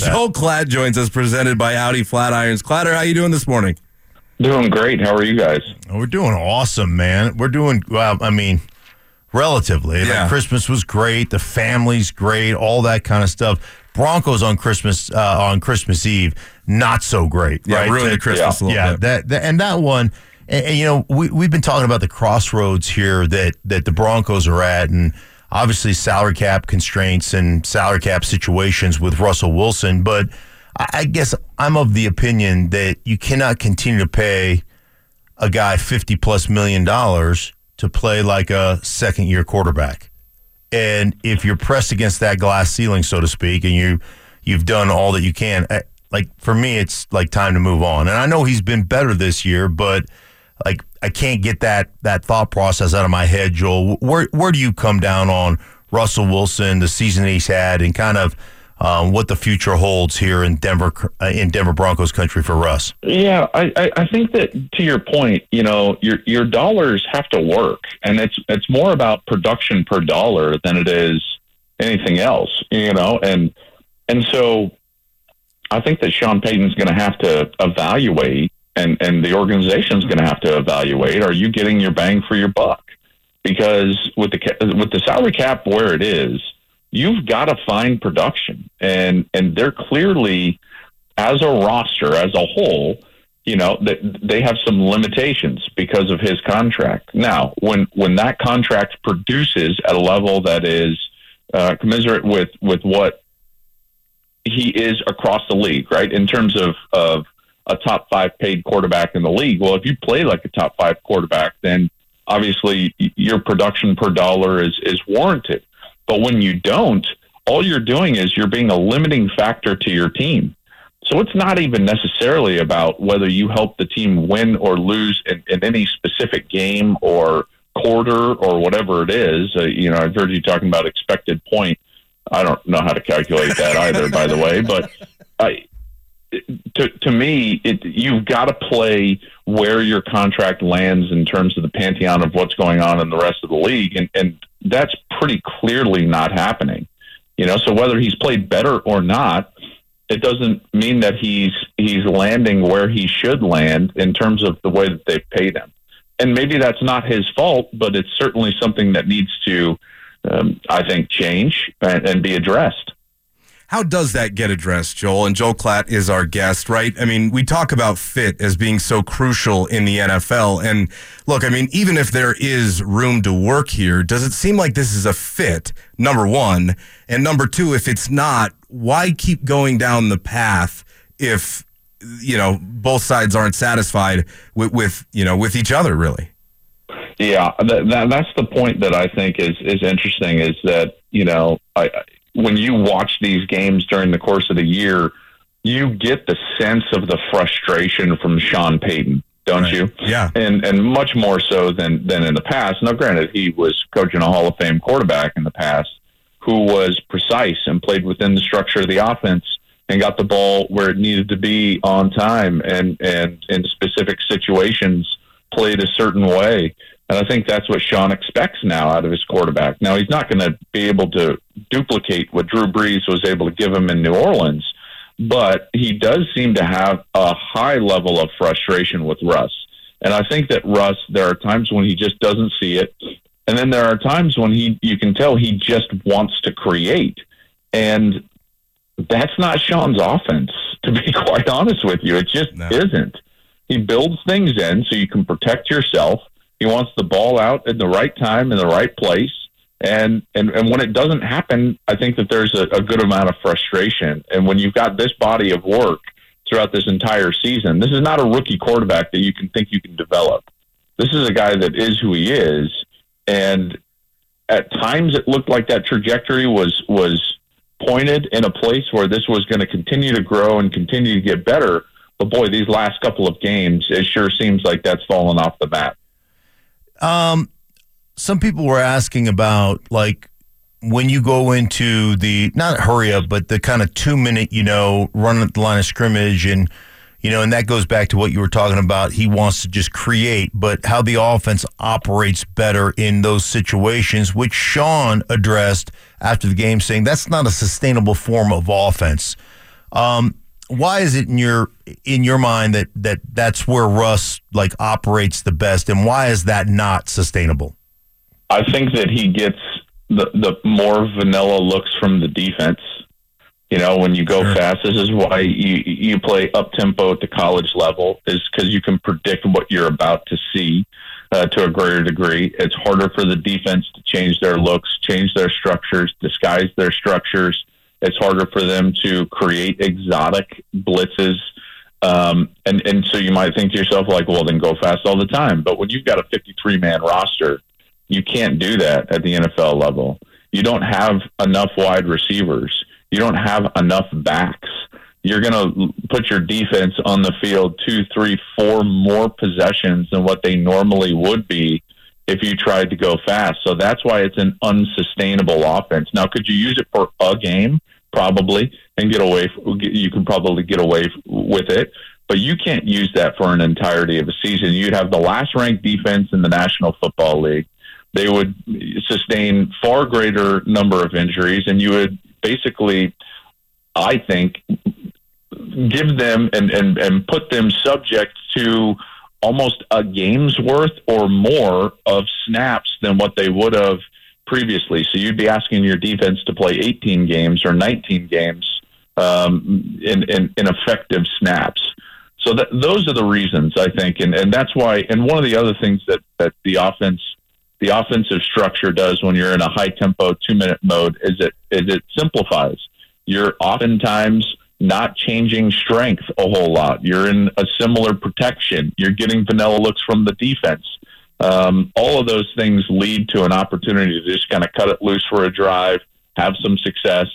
that. Joel Klatt joins us, presented by Audi Flatirons. Clatter, how you doing this morning? Doing great. How are you guys? We're doing awesome, man. We're doing well. I mean, relatively. Yeah. Like Christmas was great. The family's great. All that kind of stuff. Broncos on Christmas uh, on Christmas Eve, not so great. Yeah, right? ruined the Christmas a yeah, bit. that, that and that one. And, and, you know, we we've been talking about the crossroads here that that the Broncos are at, and obviously salary cap constraints and salary cap situations with Russell Wilson. But I, guess I'm of the opinion that you cannot continue to pay a guy 50 plus million dollars to play like a second year quarterback. And if you're pressed against that glass ceiling, so to speak, and you you've done all that you can, eh, like for me, it's like time to move on. And I know he's been better this year, but like I can't get that that thought process out of my head, Joel. Where where do you come down on Russell Wilson, the season he's had, and kind of um, what the future holds here in Denver uh, in Denver Broncos country for Russ? Yeah, I, I, I think that to your point, you know, your your dollars have to work, and it's it's more about production per dollar than it is anything else, you know, and and so I think that Sean Payton's going to have to evaluate, and and the organization's going to have to evaluate: Are you getting your bang for your buck? Because with the with the salary cap where it is, you've got to find production, and and they're clearly as a roster as a whole, you know, that they have some limitations because of his contract. Now, when when that contract produces at a level that is uh, commiserate with with what he is across the league, right? In terms of of a top five paid quarterback in the league. Well, if you play like a top five quarterback, then obviously your production per dollar is is warranted. But when you don't, all you're doing is you're being a limiting factor to your team. So it's not even necessarily about whether you help the team win or lose in, in any specific game or quarter or whatever it is. Uh, you know, I've heard you talking about expected point. I don't know how to calculate that either, by the way, but to, to me, it, you've got to play where your contract lands in terms of the pantheon of what's going on in the rest of the league, and, and that's pretty clearly not happening. You know, so whether he's played better or not, it doesn't mean that he's he's landing where he should land in terms of the way that they've paid him. And maybe that's not his fault, but it's certainly something that needs to, um, I think, change and, and be addressed. How does that get addressed, Joel? And Joel Klatt is our guest, right? I mean, we talk about fit as being so crucial in the NFL. And look, I mean, even if there is room to work here, does it seem like this is a fit, number one? And number two, if it's not, why keep going down the path if, you know, both sides aren't satisfied with, with you know, with each other, really? Yeah, that, that, that's the point that I think is is interesting. Is that you know, I, when you watch these games during the course of the year, you get the sense of the frustration from Sean Payton, don't Right. you? Yeah. and and much more so than than in the past. Now, granted, he was coaching a Hall of Fame quarterback in the past, who was precise and played within the structure of the offense and got the ball where it needed to be on time and and in specific situations played a certain way. And I think that's what Sean expects now out of his quarterback. Now he's not going to be able to duplicate what Drew Brees was able to give him in New Orleans, but he does seem to have a high level of frustration with Russ. And I think that Russ, there are times when he just doesn't see it, and then there are times when he, you can tell he just wants to create, and that's not Sean's offense. To be quite honest with you, it just No. isn't. He builds things in so you can protect yourself. He wants the ball out at the right time in the right place. And, and and when it doesn't happen, I think that there's a, a good amount of frustration. And when you've got this body of work throughout this entire season, this is not a rookie quarterback that you can think you can develop. This is a guy that is who he is. And at times it looked like that trajectory was was pointed in a place where this was going to continue to grow and continue to get better. But boy, these last couple of games, it sure seems like that's fallen off the map. Um, some people were asking about like when you go into the not hurry up, but the kind of two minute, you know, run at the line of scrimmage, and you know, and that goes back to what you were talking about. He wants to just create, but how the offense operates better in those situations, which Sean addressed after the game, saying that's not a sustainable form of offense. Um, why is it in your in your mind that that that's where Russ like operates the best, and why is that not sustainable? I think that he gets the the more vanilla looks from the defense. You know, when you go Sure. fast, this is why you you play up tempo at the college level, is because you can predict what you're about to see uh, to a greater degree. It's harder for the defense to change their looks, change their structures, disguise their structures. It's harder for them to create exotic blitzes. Um, and, and so you might think to yourself, like, well, then go fast all the time. But when you've got a 53 man roster, you can't do that at the NFL level. You don't have enough wide receivers. You don't have enough backs. You're going to put your defense on the field two, three, four more possessions than what they normally would be if you tried to go fast. So that's why it's an unsustainable offense. Now, could you use it for a game? Probably, and get away. You can probably get away with it, but you can't use that for an entirety of a season. You'd have the last ranked defense in the National Football League. They would sustain far greater number of injuries, and you would basically, I think, give them and, and, and put them subject to almost a game's worth or more of snaps than what they would have previously. So you'd be asking your defense to play 18 games or 19 games um, in, in, in effective snaps. So that, those are the reasons I think, and, and that's why. And one of the other things that, that the offense, the offensive structure does when you're in a high tempo two minute mode is it is it simplifies. You're oftentimes not changing strength a whole lot. You're in a similar protection. You're getting vanilla looks from the defense. Um, all of those things lead to an opportunity to just kind of cut it loose for a drive, have some success.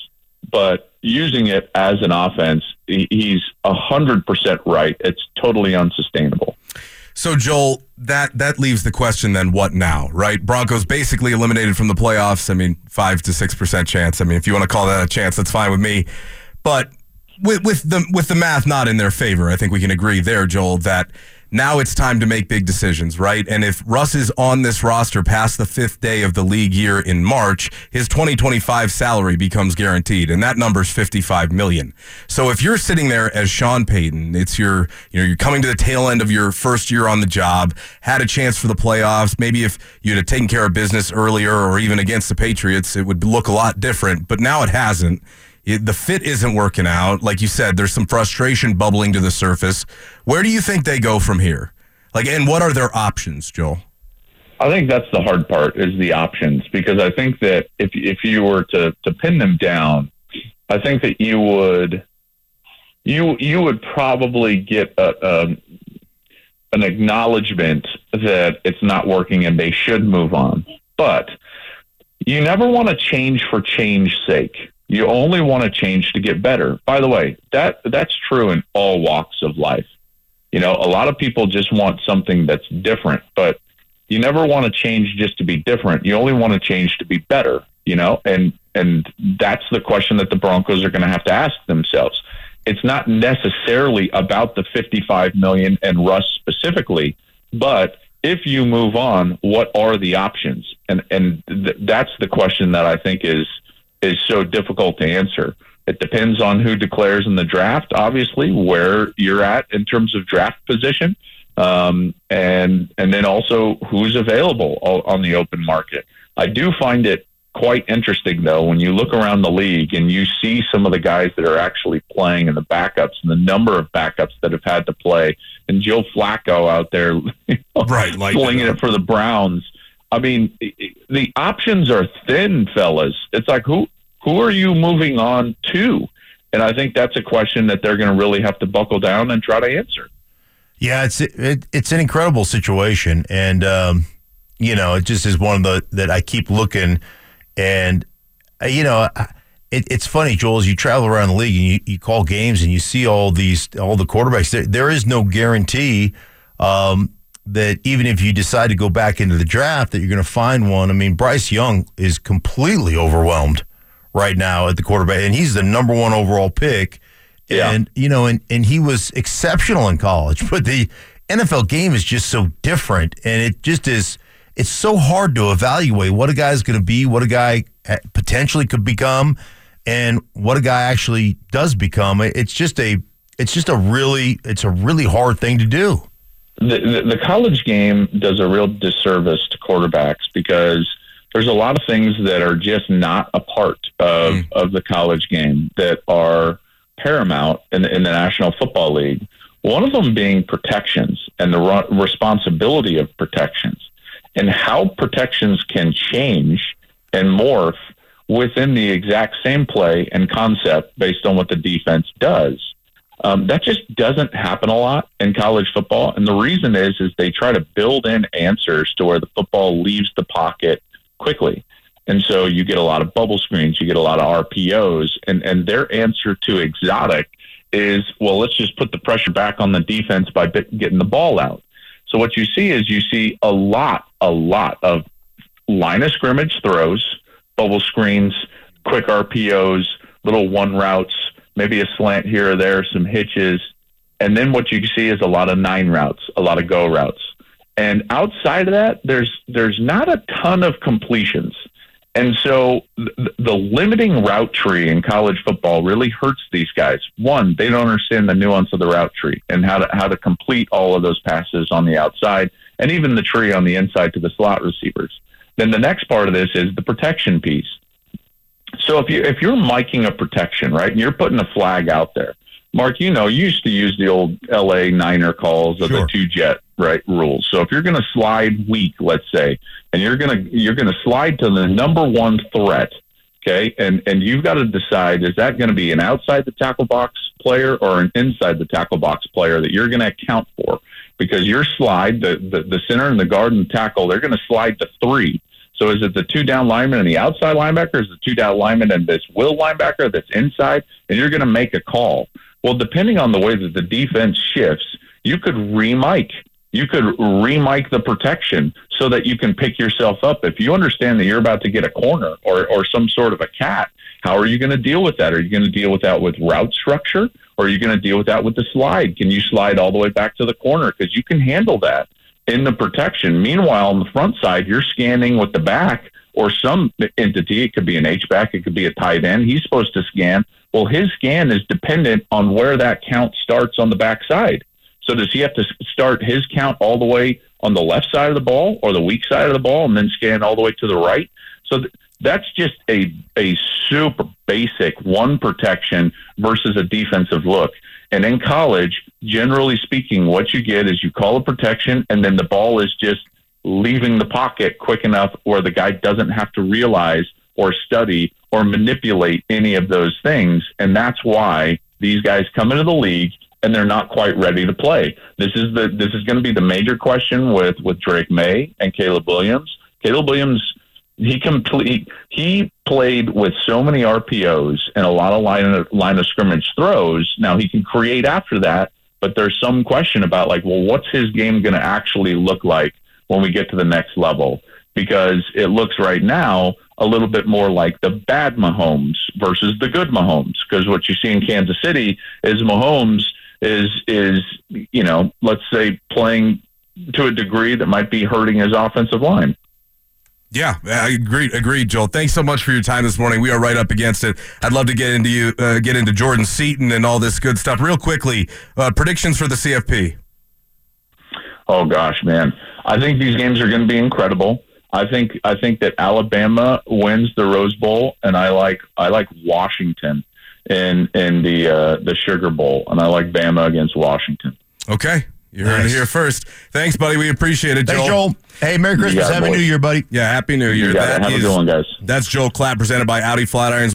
But using it as an offense, he's a hundred percent right. It's totally unsustainable. So Joel, that that leaves the question then what now, right? Broncos basically eliminated from the playoffs. I mean, 5 to 6% chance. I mean, if you want to call that a chance, that's fine with me. But with with the with the math not in their favor, I think we can agree there, Joel, that now it's time to make big decisions, right? And if Russ is on this roster past the fifth day of the league year in March, his 2025 salary becomes guaranteed, and that number's 55 million. So if you're sitting there as Sean Payton, it's your, you know, you're coming to the tail end of your first year on the job, had a chance for the playoffs. Maybe if you'd have taken care of business earlier or even against the Patriots, it would look a lot different, but now it hasn't. The fit isn't working out. Like you said, there's some frustration bubbling to the surface. Where do you think they go from here? Like, and what are their options, Joel? I think that's the hard part is the options because I think that if if you were to to pin them down, I think that you would you you would probably get a, an acknowledgement that it's not working and they should move on. But you never want to change for change sake. You only want to change to get better. By the way, that that's true in all walks of life. You know, a lot of people just want something that's different, but you never want to change just to be different. You only want to change to be better, you know? And and that's the question that the Broncos are going to have to ask themselves. It's not necessarily about the 55 million and Russ specifically, but if you move on, what are the options? And and th- that's the question that I think is is so difficult to answer. It depends on who declares in the draft, obviously, where you're at in terms of draft position, um, and and then also who's available on the open market. I do find it quite interesting though when you look around the league and you see some of the guys that are actually playing and the backups and the number of backups that have had to play and Joe Flacco out there you know, Right, it slinging it for the Browns. I mean, the options are thin, fellas. It's like who who are you moving on to? And I think that's a question that they're going to really have to buckle down and try to answer. Yeah, it's it, it's an incredible situation, and um, you know, it just is one of the that I keep looking, and uh, you know, I- it, it's funny, Joel, as you travel around the league and you, you call games and you see all these all the quarterbacks. There, there is no guarantee um, that even if you decide to go back into the draft, that you're going to find one. I mean, Bryce Young is completely overwhelmed right now at the quarterback, and he's the number one overall pick. Yeah. And you know, and and he was exceptional in college, but the NFL game is just so different, and it just is. It's so hard to evaluate what a guy's going to be, what a guy uh, potentially could become. and what a guy actually does become. It's just a it's just a really it's a really hard thing to do. The, the, college game does a real disservice to quarterbacks because there's a lot of things that are just not a part of, mm. of the college game that are paramount in the, in the National Football League. One of them being protections and the responsibility of protections and how protections can change and morph within the exact same play and concept based on what the defense does. Um, that just doesn't happen a lot in college football, and the reason is is they try to build in answers to where the football leaves the pocket quickly, and so you get a lot of bubble screens, you get a lot of RPOs, and and their answer to exotic is well, let's just put the pressure back on the defense by getting the ball out. So what you see is you see a lot, a lot of line of scrimmage throws, bubble screens, quick RPOs, little one routes, maybe a slant here or there, some hitches. And then what you see is a lot of nine routes, a lot of go routes. And outside of that, there's there's not a ton of completions. And so the, the limiting route tree in college football really hurts these guys. One, they don't understand the nuance of the route tree and how to how to complete all of those passes on the outside and even the tree on the inside to the slot receivers. Then the next part of this is the protection piece. So if you if you're miking a protection, right, and you're putting a flag out there, Mark, you know, you used to use the old LA Niner calls of sure. the two jet right rules. So if you're going to slide weak, let's say, and you're going to you're going to slide to the number one threat, okay, and and you've got to decide is that going to be an outside the tackle box player or an inside the tackle box player that you're going to account for because your slide, the, the the center and the guard and tackle, they're going to slide to three. So is it the two down lineman and the outside linebacker? Is the two down lineman and this will linebacker that's inside? And you're going to make a call. Well, depending on the way that the defense shifts, you could remike. You could remike the protection so that you can pick yourself up. If you understand that you're about to get a corner or, or some sort of a cat, how are you going to deal with that? Are you going to deal with that with route structure? Or are you going to deal with that with the slide? Can you slide all the way back to the corner? Because you can handle that in the protection. Meanwhile, on the front side, you're scanning with the back or some entity. It could be an H back, it could be a tight end. He's supposed to scan. Well, his scan is dependent on where that count starts on the back side. So does he have to start his count all the way on the left side of the ball or the weak side of the ball and then scan all the way to the right? So th- that's just a a super basic one protection versus a defensive look. And in college, generally speaking, what you get is you call a protection and then the ball is just leaving the pocket quick enough where the guy doesn't have to realize or study or manipulate any of those things. And that's why these guys come into the league and they're not quite ready to play. This is the this is going to be the major question with with Drake Maye and Caleb Williams. Caleb Williams he complete he played with so many RPOs and a lot of line of, line of scrimmage throws. Now he can create after that, but there's some question about like, well, what's his game going to actually look like when we get to the next level? Because it looks right now a little bit more like the bad Mahomes versus the good Mahomes. Because what you see in Kansas City is Mahomes is is you know let's say playing to a degree that might be hurting his offensive line. Yeah, I agreed. Agreed, Joel. Thanks so much for your time this morning. We are right up against it. I'd love to get into you, uh, get into Jordan Seaton and all this good stuff real quickly. Uh, predictions for the CFP. Oh gosh, man! I think these games are going to be incredible. I think I think that Alabama wins the Rose Bowl, and I like I like Washington in in the uh, the Sugar Bowl, and I like Bama against Washington. Okay, you heard nice. it here first. Thanks, buddy. We appreciate it, Joel. Thanks, Joel. Hey, Merry Christmas. Happy New Year, buddy. Yeah, Happy New Year. That Have is, a good one, guys. That's Joel Klatt, presented by Audi Flatirons.